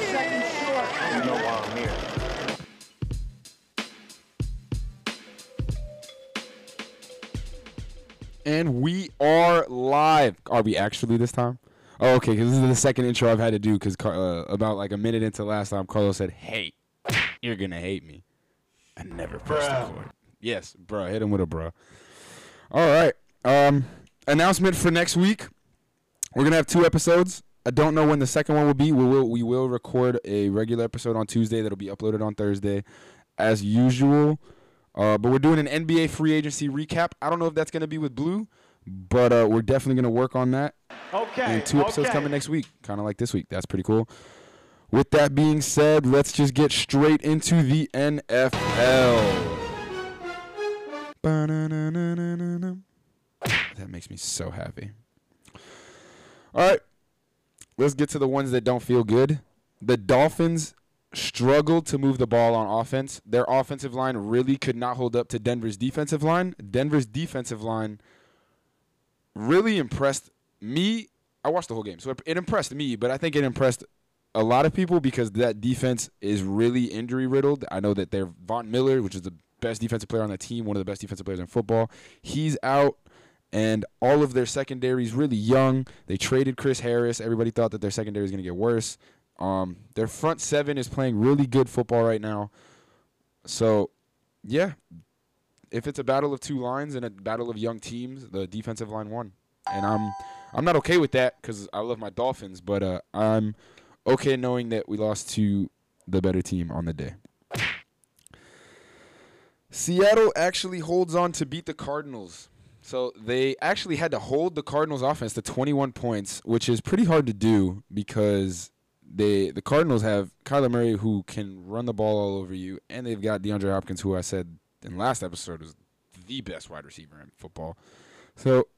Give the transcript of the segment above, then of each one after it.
seconds short. You know why I'm here. And we are live. Are we actually this time? Oh, okay, because this is the second intro I've had to do because uh, about like a minute into last time, Carlos said, hey, you're going to hate me. I never pressed Bruh. record. Yes, bro. Hit him with a bro. All right. Um, announcement for next week. We're gonna have two episodes. I don't know when the second one will be. We will we will record a regular episode on Tuesday that'll be uploaded on Thursday, as usual. Uh, but we're doing an NBA free agency recap. I don't know if that's gonna be with Blue, but uh, we're definitely gonna work on that. Okay. And two episodes okay. coming next week, kind of like this week. That's pretty cool. With that being said, let's just get straight into the NFL. That makes me so happy. All right, let's get to the ones that don't feel good. The Dolphins struggled to move the ball on offense. Their offensive line really could not hold up to Denver's defensive line. Denver's defensive line really impressed me. I watched the whole game, so it, impressed me, but I think it impressed a lot of people because that defense is really injury riddled. I know that they're Von Miller, which is the best defensive player on the team, one of the best defensive players in football. He's out, and all of their secondary is really young. They traded Chris Harris. Everybody thought that their secondary is going to get worse. Um, their front seven is playing really good football right now. So, yeah, if it's a battle of two lines and a battle of young teams, the defensive line won, and I'm I'm not okay with that because I love my Dolphins, but uh, I'm okay knowing that we lost to the better team on the day. Seattle actually holds on to beat the Cardinals. So they actually had to hold the Cardinals offense to 21 points, which is pretty hard to do because they the Cardinals have Kyler Murray who can run the ball all over you, and they've got DeAndre Hopkins who I said in last episode was the best wide receiver in football. So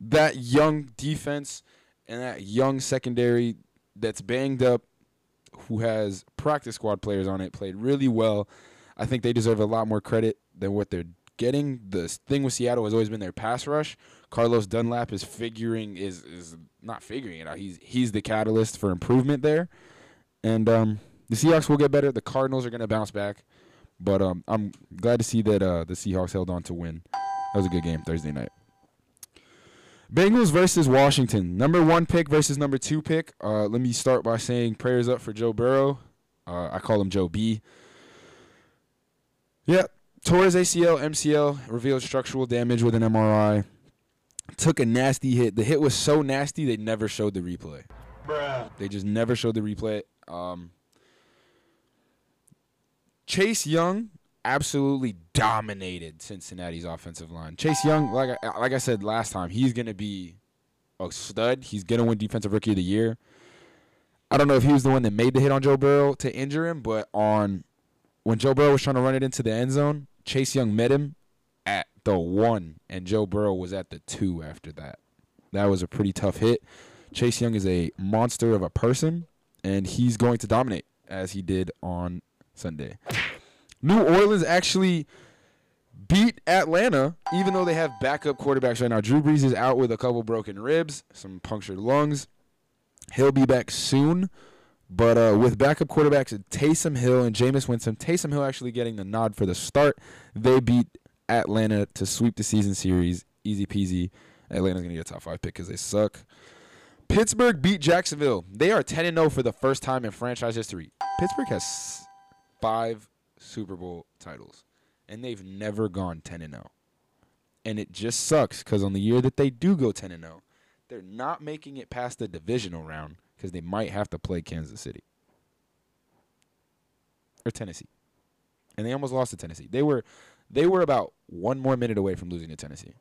that young defense and that young secondary that's banged up, who has practice squad players on it, played really well. I think they deserve a lot more credit than what they're getting. The thing with Seattle has always been their pass rush. Carlos Dunlap is figuring is is not figuring it out. He's he's the catalyst for improvement there, and um, the Seahawks will get better. The Cardinals are going to bounce back, but um, I'm glad to see that uh, the Seahawks held on to win. That was a good game Thursday night. Bengals versus Washington. Number one pick versus number two pick. Uh, let me start by saying prayers up for Joe Burrow. Uh, I call him Joe B. Yeah, tore his ACL, MCL, revealed structural damage with an MRI. Took a nasty hit. The hit was so nasty they never showed the replay. Bruh. They just never showed the replay. Um, Chase Young absolutely dominated Cincinnati's offensive line. Chase Young, like I, like I said last time, he's gonna be a stud. He's gonna win Defensive Rookie of the Year. I don't know if he was the one that made the hit on Joe Burrow to injure him, but on when Joe Burrow was trying to run it into the end zone, Chase Young met him at the one, and Joe Burrow was at the two after that. That was a pretty tough hit. Chase Young is a monster of a person, and he's going to dominate as he did on Sunday. New Orleans actually beat Atlanta, even though they have backup quarterbacks right now. Drew Brees is out with a couple broken ribs, some punctured lungs. He'll be back soon. But uh, with backup quarterbacks Taysom Hill and Jameis Winston, Taysom Hill actually getting the nod for the start, they beat Atlanta to sweep the season series. Easy peasy. Atlanta's going to get a top five pick because they suck. Pittsburgh beat Jacksonville. They are 10 0 for the first time in franchise history. Pittsburgh has five Super Bowl titles, and they've never gone 10 0. And it just sucks because on the year that they do go 10 0, they're not making it past the divisional round because they might have to play Kansas City or Tennessee. And they almost lost to Tennessee. They were they were about one more minute away from losing to Tennessee.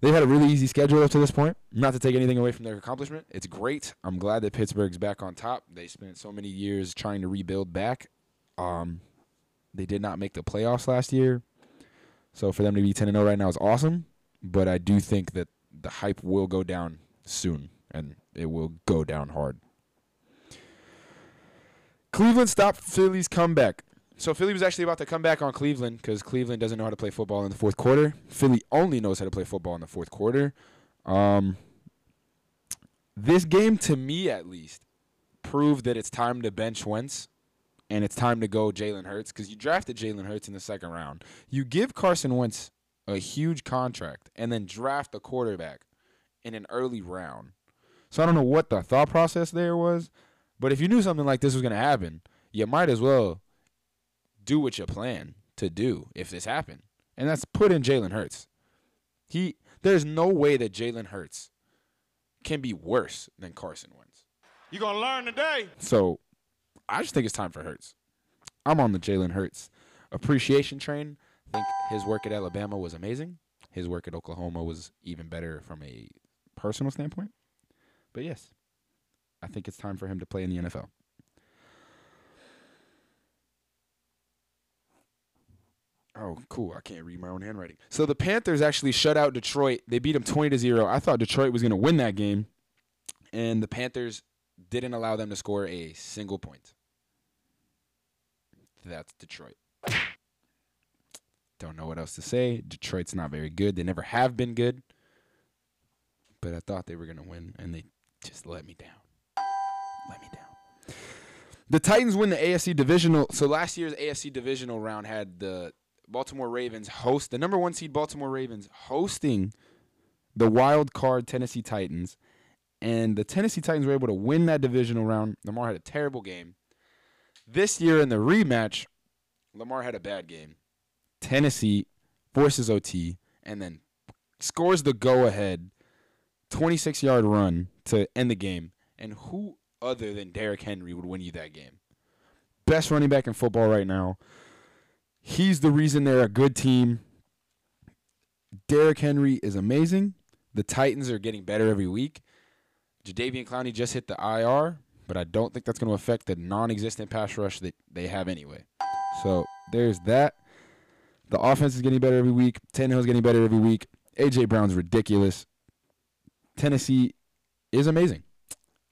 They've had a really easy schedule up to this point. Not to take anything away from their accomplishment. It's great. I'm glad that Pittsburgh's back on top. They spent so many years trying to rebuild back. Um, they did not make the playoffs last year. So for them to be 10 0 right now is awesome. But I do think that the hype will go down soon, and it will go down hard. Cleveland stopped Philly's comeback. So Philly was actually about to come back on Cleveland because Cleveland doesn't know how to play football in the fourth quarter. Philly only knows how to play football in the fourth quarter. Um, this game, to me at least, proved that it's time to bench Wentz and it's time to go Jalen Hurts because you drafted Jalen Hurts in the second round. You give Carson Wentz a huge contract and then draft a quarterback in an early round. So I don't know what the thought process there was, but if you knew something like this was going to happen, you might as well do what you plan to do if this happened. And that's put in Jalen Hurts. He there's no way that Jalen Hurts can be worse than Carson Wentz. You gonna learn today? So I just think it's time for Hurts. I'm on the Jalen Hurts appreciation train. I think his work at Alabama was amazing. His work at Oklahoma was even better from a personal standpoint. But yes, I think it's time for him to play in the NFL. Oh, cool. I can't read my own handwriting. So the Panthers actually shut out Detroit. They beat them 20 to 0. I thought Detroit was going to win that game, and the Panthers didn't allow them to score a single point. That's Detroit. Don't know what else to say. Detroit's not very good. They never have been good. But I thought they were going to win, and they just let me down. Let me down. The Titans win the AFC divisional. So last year's AFC divisional round had the Baltimore Ravens host the number one seed Baltimore Ravens hosting the wild card Tennessee Titans, and the Tennessee Titans were able to win that divisional round. Lamar had a terrible game. This year in the rematch, Lamar had a bad game. Tennessee forces OT and then scores the go ahead 26 yard run to end the game. And who other than Derrick Henry would win you that game? Best running back in football right now. He's the reason they're a good team. Derrick Henry is amazing. The Titans are getting better every week. Jadeveon Clowney just hit the IR, but I don't think that's going to affect the non-existent pass rush that they have anyway. So there's that. The offense is getting better every week. Tannehill's getting better every week. AJ Brown's ridiculous. Tennessee is amazing.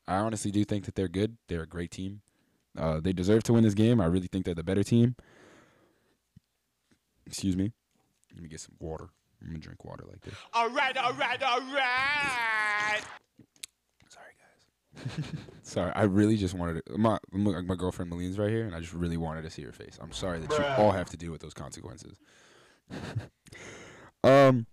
I honestly do think that they're good. They're a great team. Uh, they deserve to win this game. I really think they're the better team. Excuse me. Let me get some water. I'm gonna drink water like this. All right, all right, all right. Sorry, guys. sorry, I really just wanted to. My my my girlfriend Maline's right here, and I just really wanted to see her face. I'm sorry that you all have to deal with those consequences. um,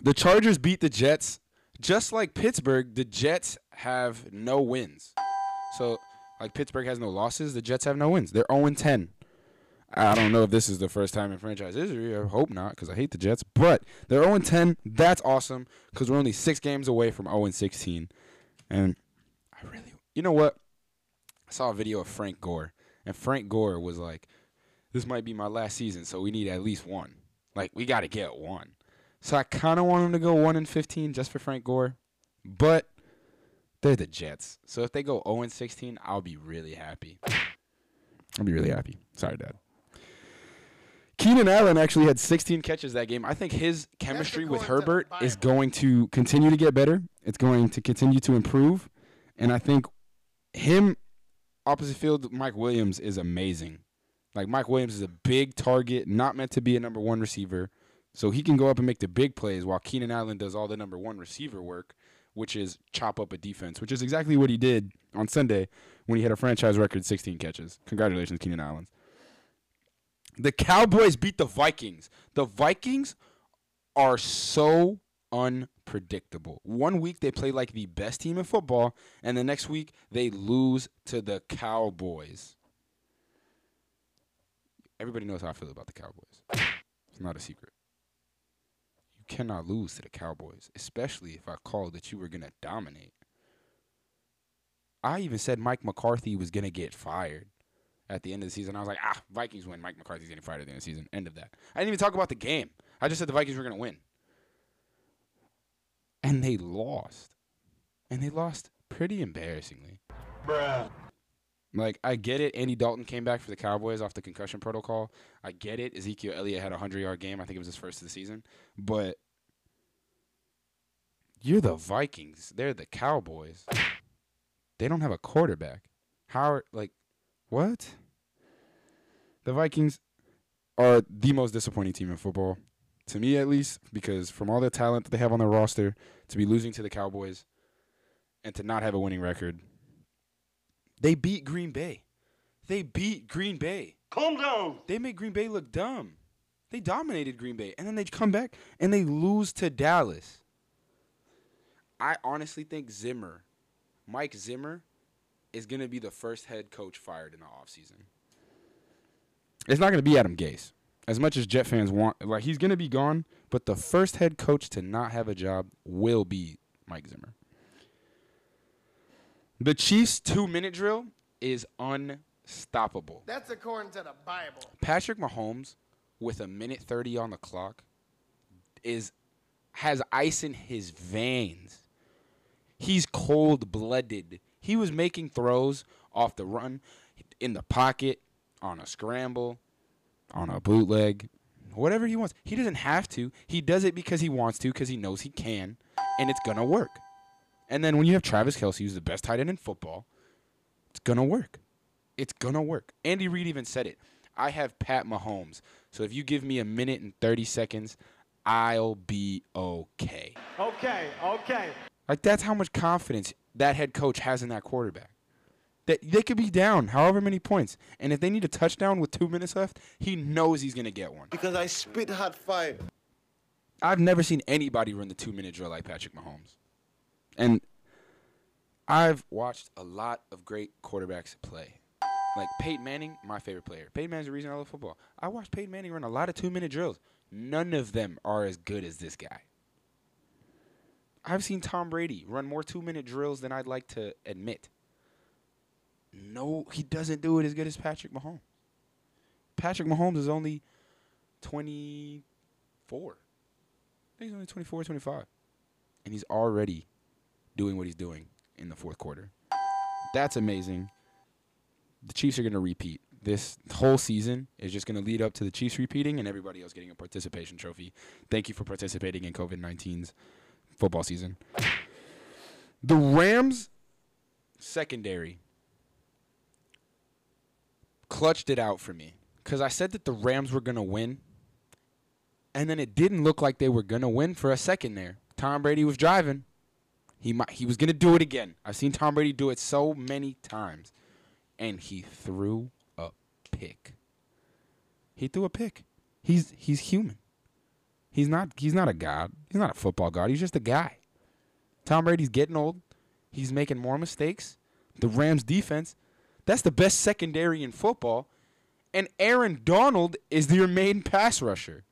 the Chargers beat the Jets, just like Pittsburgh. The Jets have no wins, so like Pittsburgh has no losses. The Jets have no wins. They're 0 10. I don't know if this is the first time in franchise history. I hope not, because I hate the Jets. But they're 0 10. That's awesome, because we're only six games away from 0 16. And I really, you know what? I saw a video of Frank Gore, and Frank Gore was like, "This might be my last season, so we need at least one. Like we got to get one." So I kind of want them to go one and fifteen just for Frank Gore, but they're the Jets, so if they go oh zero and sixteen, I'll be really happy. I'll be really happy. Sorry, Dad. Keenan Allen actually had 16 catches that game. I think his chemistry with according to the Herbert is going to continue to get better. It's going to continue to improve. And I think him opposite field, Mike Williams is amazing. Like Mike Williams is a big target, not meant to be a number one receiver. So he can go up and make the big plays while Keenan Allen does all the number one receiver work, which is chop up a defense, which is exactly what he did on Sunday when he had a franchise record 16 catches. Congratulations, Keenan Allen. The Cowboys beat the Vikings. The Vikings are so unpredictable. One week they play like the best team in football, and the next week they lose to the Cowboys. Everybody knows how I feel about the Cowboys. It's not a secret. Cannot lose to the Cowboys, especially if I called that you were going to dominate. I even said Mike McCarthy was going to get fired at the end of the season. I was like, ah, Vikings win. Mike McCarthy's getting fired at the end of the season. End of that. I didn't even talk about the game. I just said the Vikings were going to win. And they lost. And they lost pretty embarrassingly. Bruh. Like, I get it. Andy Dalton came back for the Cowboys off the concussion protocol. I get it. Ezekiel Elliott had a 100 yard game. I think it was his first of the season. But you're the Vikings. They're the Cowboys. They don't have a quarterback. How, are- like, what? The Vikings are the most disappointing team in football, to me at least, because from all the talent that they have on their roster, to be losing to the Cowboys and to not have a winning record, They beat Green Bay. They beat Green Bay. Calm down. They made Green Bay look dumb. They dominated Green Bay, and then they come back and they lose to Dallas. I honestly think Zimmer, Mike Zimmer, is going to be the first head coach fired in the offseason. It's not going to be Adam Gase. As much as Jet fans want, like he's going to be gone, but the first head coach to not have a job will be Mike Zimmer. The Chiefs' two-minute drill is unstoppable. That's according to the Bible. Patrick Mahomes with a minute 30 on the clock is has ice in his veins. He's cold-blooded. He was making throws off the run in the pocket on a scramble, on a bootleg, whatever he wants. He doesn't have to. He does it because he wants to because he knows he can and it's going to work. And then when you have Travis Kelce, who's the best tight end in football, it's going to work. It's going to work. Andy Reid even said it. I have Pat Mahomes. So if you give me a minute and 30 seconds, I'll be okay. Okay, okay. Like that's how much confidence that head coach has in that quarterback. That they could be down however many points, and if they need a touchdown with two minutes left, he knows he's gonna get one. Because I spit hot fire. I've never seen anybody run the two minute drill like Patrick Mahomes, and I've watched a lot of great quarterbacks play. Like Peyton Manning, my favorite player. Peyton Manning's the reason I love football. I watched Peyton Manning run a lot of two minute drills. None of them are as good as this guy. I've seen Tom Brady run more two minute drills than I'd like to admit. No, he doesn't do it as good as Patrick Mahomes. Patrick Mahomes is only 24. I think he's only 24, 25. And he's already doing what he's doing in the fourth quarter. That's amazing. The Chiefs are going to repeat. This whole season is just going to lead up to the Chiefs repeating and everybody else getting a participation trophy. Thank you for participating in COVID 19's football season. The Rams secondary clutched it out for me because I said that the Rams were going to win, and then it didn't look like they were going to win for a second there. Tom Brady was driving. He might, he was to do it again. I've seen Tom Brady do it so many times, and he threw a pick. He threw a pick. He's he's human. He's not he's not a god. He's not a football god. He's just a guy. Tom Brady's getting old. He's making more mistakes. The Rams defense, that's the best secondary in football. And Aaron Donald is their main pass rusher.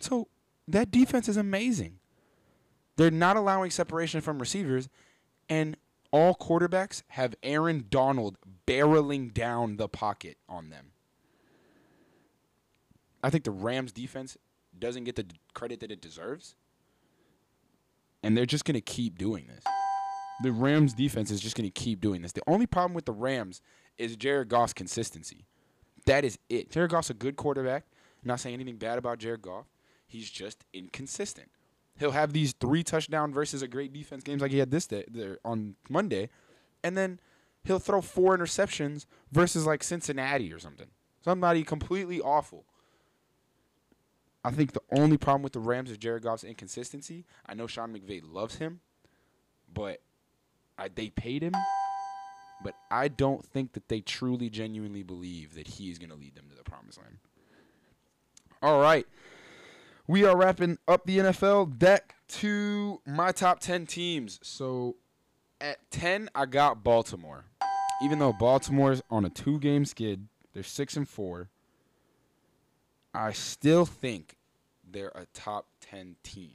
So that defense is amazing. They're not allowing separation from receivers, and all quarterbacks have Aaron Donald barreling down the pocket on them. I think the Rams defense doesn't get the credit that it deserves. And they're just going to keep doing this. The Rams defense is just going to keep doing this. The only problem with the Rams is Jared Goff's consistency. That is it. Jared Goff's a good quarterback. I'm not saying anything bad about Jared Goff. He's just inconsistent. He'll have these three touchdown versus a great defense games like he had this day on Monday, and then he'll throw four interceptions versus like Cincinnati or something. Somebody completely awful. I think the only problem with the Rams is Jared Goff's inconsistency. I know Sean McVay loves him, but I, they paid him. But I don't think that they truly, genuinely believe that he's going to lead them to the promised land. All right. We are wrapping up the NFL. Deck to my top 10 teams. So at 10, I got Baltimore. Even though Baltimore's on a two game skid, they're 6 and 4. I still think they're a top 10 team.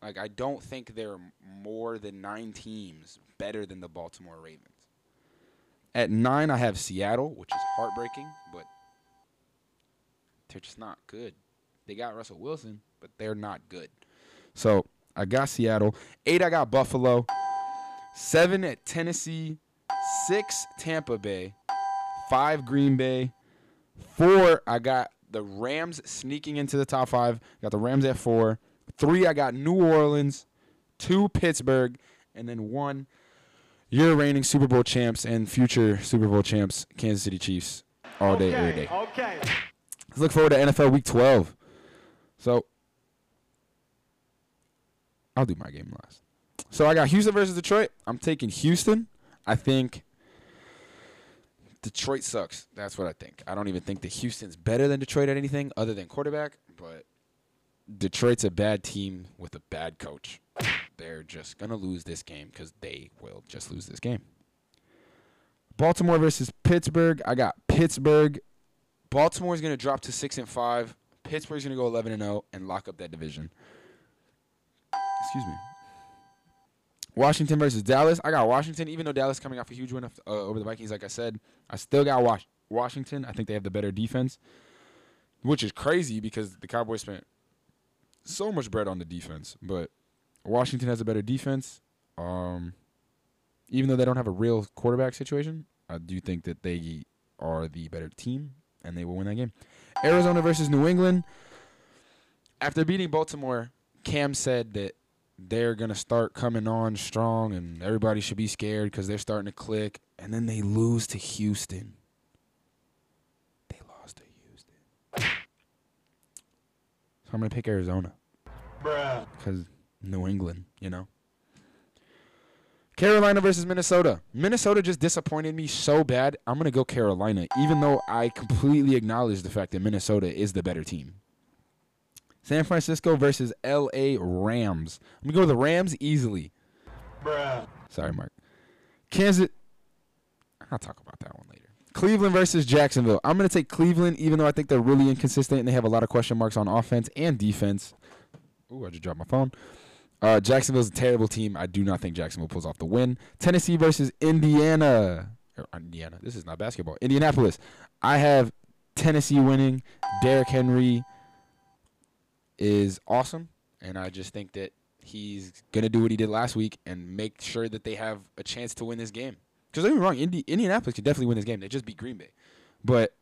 Like, I don't think they're more than nine teams better than the Baltimore Ravens. At nine, I have Seattle, which is heartbreaking, but they're just not good. They got Russell Wilson, but they're not good. So I got Seattle. Eight, I got Buffalo. Seven at Tennessee. Six, Tampa Bay. Five, Green Bay. Four, I got the Rams sneaking into the top five. Got the Rams at four. Three, I got New Orleans. Two, Pittsburgh. And then one, your reigning Super Bowl champs and future Super Bowl champs, Kansas City Chiefs. All day, every day. Okay. Let's look forward to NFL Week 12. So, I'll do my game last. So I got Houston versus Detroit. I'm taking Houston. I think Detroit sucks. That's what I think. I don't even think that Houston's better than Detroit at anything other than quarterback, but Detroit's a bad team with a bad coach. They're just going to lose this game because they will just lose this game. Baltimore versus Pittsburgh. I got Pittsburgh. Baltimore's going to drop to 6 and 5. Pittsburgh's going to go 11 and 0 and lock up that division. Excuse me. Washington versus Dallas. I got Washington, even though Dallas coming off a huge win uh, over the Vikings. Like I said, I still got Was- Washington. I think they have the better defense, which is crazy because the Cowboys spent so much bread on the defense. But Washington has a better defense. Um, even though they don't have a real quarterback situation, I do think that they are the better team and they will win that game. Arizona versus New England. After beating Baltimore, Cam said that they're going to start coming on strong and everybody should be scared because they're starting to click. And then they lose to Houston. They lost to Houston. So I'm going to pick Arizona Bruh. because New England, you know. Carolina versus Minnesota. Minnesota just disappointed me so bad. I'm going to go Carolina, even though I completely acknowledge the fact that Minnesota is the better team. San Francisco versus LA Rams. I'm going to go with the Rams easily. Bruh. Sorry, Mark. Kansas. I'll talk about that one later. Cleveland versus Jacksonville. I'm going to take Cleveland, even though I think they're really inconsistent and they have a lot of question marks on offense and defense. Ooh, I just dropped my phone. Uh, Jacksonville's a terrible team. I do not think Jacksonville pulls off the win. Tennessee versus Indiana. Or Indiana. This is not basketball. Indianapolis. I have Tennessee winning. Derrick Henry is awesome, and I just think that he's gonna do what he did last week and make sure that they have a chance to win this game. Because don't get me wrong, Indi- Indianapolis could definitely win this game. They just beat Green Bay, but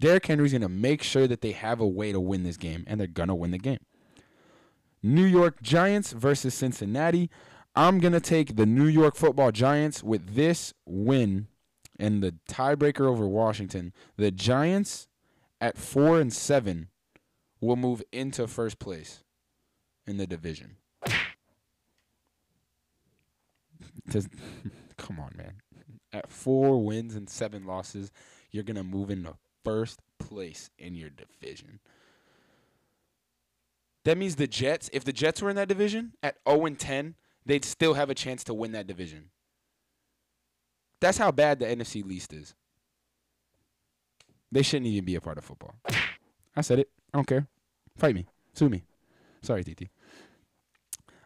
Derrick Henry's gonna make sure that they have a way to win this game, and they're gonna win the game. New York Giants versus Cincinnati. I'm gonna take the New York Football Giants with this win and the tiebreaker over Washington. The Giants at four and seven will move into first place in the division. Come on, man. At four wins and seven losses, you're gonna move into first place in your division. That means the Jets, if the Jets were in that division at 0 and 10, they'd still have a chance to win that division. That's how bad the NFC least is. They shouldn't even be a part of football. I said it. I don't care. Fight me. Sue me. Sorry, TT.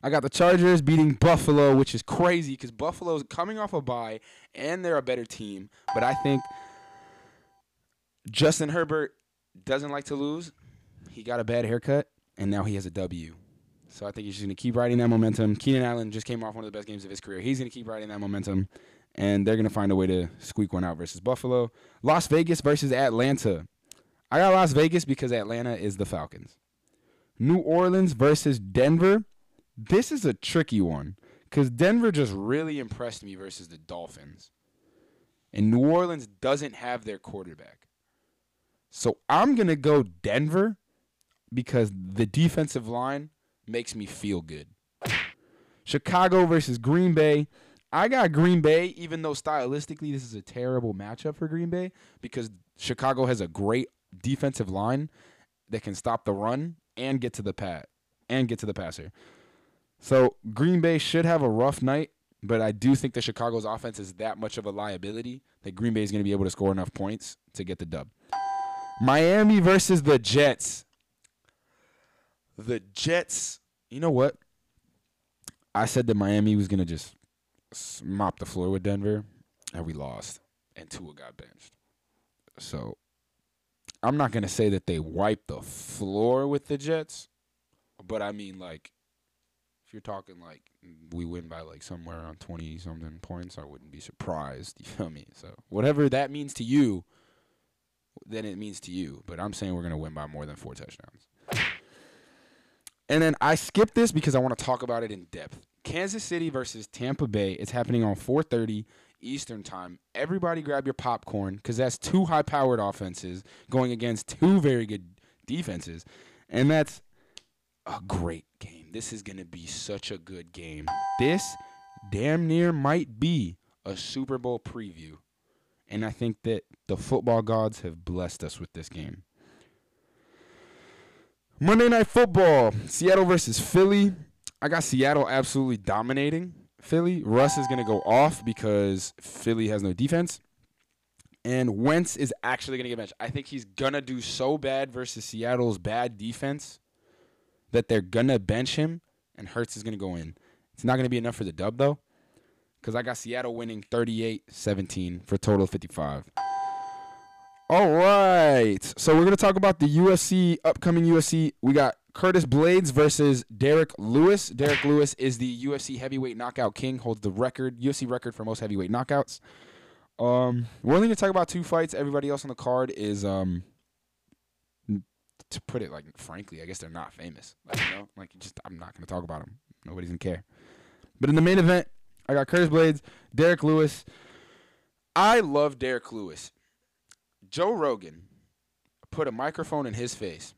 I got the Chargers beating Buffalo, which is crazy because Buffalo's coming off a bye and they're a better team. But I think Justin Herbert doesn't like to lose. He got a bad haircut and now he has a W. So I think he's just going to keep riding that momentum. Keenan Allen just came off one of the best games of his career. He's going to keep riding that momentum, and they're going to find a way to squeak one out versus Buffalo. Las Vegas versus Atlanta. I got Las Vegas because Atlanta is the Falcons. New Orleans versus Denver. This is a tricky one because Denver just really impressed me versus the Dolphins. And New Orleans doesn't have their quarterback. So I'm going to go Denver because the defensive line makes me feel good. Chicago versus Green Bay. I got Green Bay, even though stylistically this is a terrible matchup for Green Bay because Chicago has a great defensive line that can stop the run and get to the pat and get to the passer. So Green Bay should have a rough night, but I do think that Chicago's offense is that much of a liability that Green Bay is going to be able to score enough points to get the dub. Miami versus the Jets. The Jets, you know what? I said that Miami was going to just mop the floor with Denver, and we lost, and Tua got benched. So I'm not going to say that they wiped the floor with the Jets, but I mean, like, if you're talking like we win by like somewhere around 20 something points, I wouldn't be surprised. You feel me? So whatever that means to you, then it means to you. But I'm saying we're going to win by more than four touchdowns. And then I skipped this because I want to talk about it in depth. Kansas City versus Tampa Bay. It's happening on 4:30 Eastern Time. Everybody grab your popcorn cuz that's two high-powered offenses going against two very good defenses. And that's a great game. This is going to be such a good game. This damn near might be a Super Bowl preview. And I think that the football gods have blessed us with this game. Monday Night Football, Seattle versus Philly. I got Seattle absolutely dominating Philly. Russ is going to go off because Philly has no defense. And Wentz is actually going to get benched. I think he's going to do so bad versus Seattle's bad defense that they're going to bench him and Hurts is going to go in. It's not going to be enough for the dub, though, because I got Seattle winning 38 17 for total of 55. All right. So we're going to talk about the UFC, upcoming UFC. We got Curtis Blaydes versus Derrick Lewis. Derrick Lewis is the UFC heavyweight knockout king, holds the record, UFC record for most heavyweight knockouts. Um, we're only going to talk about two fights. Everybody else on the card is, um, to put it like frankly, I guess they're not famous. Like, you know, like just I'm not going to talk about them. Nobody's going to care. But in the main event, I got Curtis Blaydes, Derrick Lewis. I love Derrick Lewis. Joe Rogan put a microphone in his face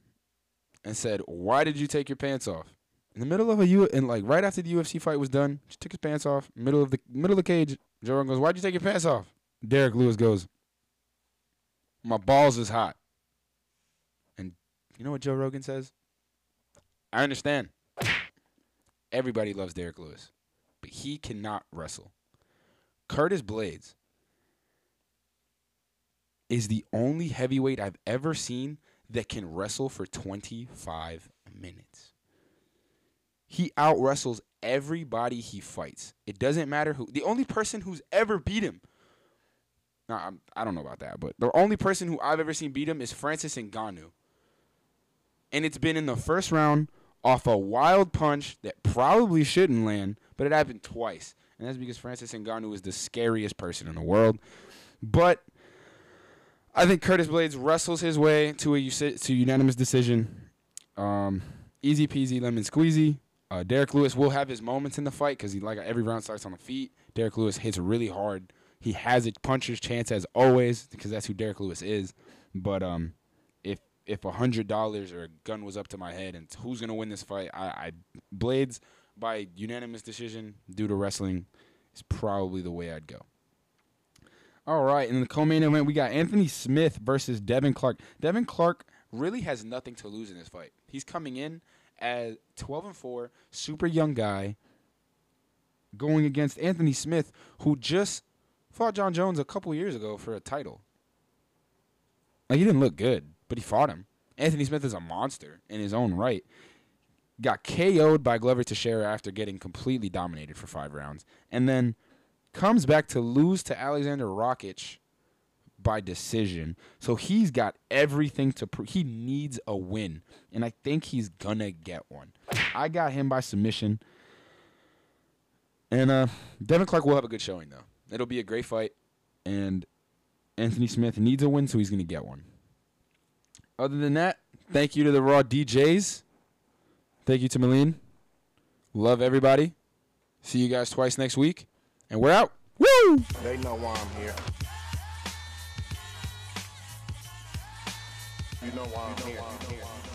and said, "Why did you take your pants off?" In the middle of a U, and like right after the UFC fight was done, just took his pants off. Middle of the middle of the cage, Joe Rogan goes, "Why'd you take your pants off?" Derrick Lewis goes, "My balls is hot." And you know what Joe Rogan says? I understand. Everybody loves Derrick Lewis, but he cannot wrestle. Curtis Blaydes is the only heavyweight I've ever seen that can wrestle for 25 minutes. He out wrestles everybody he fights. It doesn't matter who. The only person who's ever beat him. Now, I'm, I don't know about that, but the only person who I've ever seen beat him is Francis Ngannou. And it's been in the first round off a wild punch that probably shouldn't land, but it happened twice. And that's because Francis Ngannou is the scariest person in the world. But I think Curtis Blaydes wrestles his way to a to unanimous decision. Um, easy peasy lemon squeezy. Uh, Derrick Lewis will have his moments in the fight because he like every round starts on the feet. Derrick Lewis hits really hard. He has a puncher's chance as always because that's who Derrick Lewis is. But um, if if a hundred dollars or a gun was up to my head and who's gonna win this fight, I, I Blaydes by unanimous decision due to wrestling is probably the way I'd go. All right, in the co-main event, we got Anthony Smith versus Devin Clark. Devin Clark really has nothing to lose in this fight. He's coming in as 12 and 4, super young guy, going against Anthony Smith, who just fought Jon Jones a couple years ago for a title. Like he didn't look good, but he fought him. Anthony Smith is a monster in his own right. Got KO'd by Glover Teixeira after getting completely dominated for five rounds, and then comes back to lose to Alexander Rakic by decision. So he's got everything to prove. He needs a win, and I think he's gonna get one. I got him by submission, and uh, Devin Clark will have a good showing though. It'll be a great fight, and Anthony Smith needs a win, so he's gonna get one. Other than that, thank you to the Raw DJs. Thank you to Malene. Love everybody. See you guys twice next week. And we're out. Woo! They know why I'm here. You know why I'm here.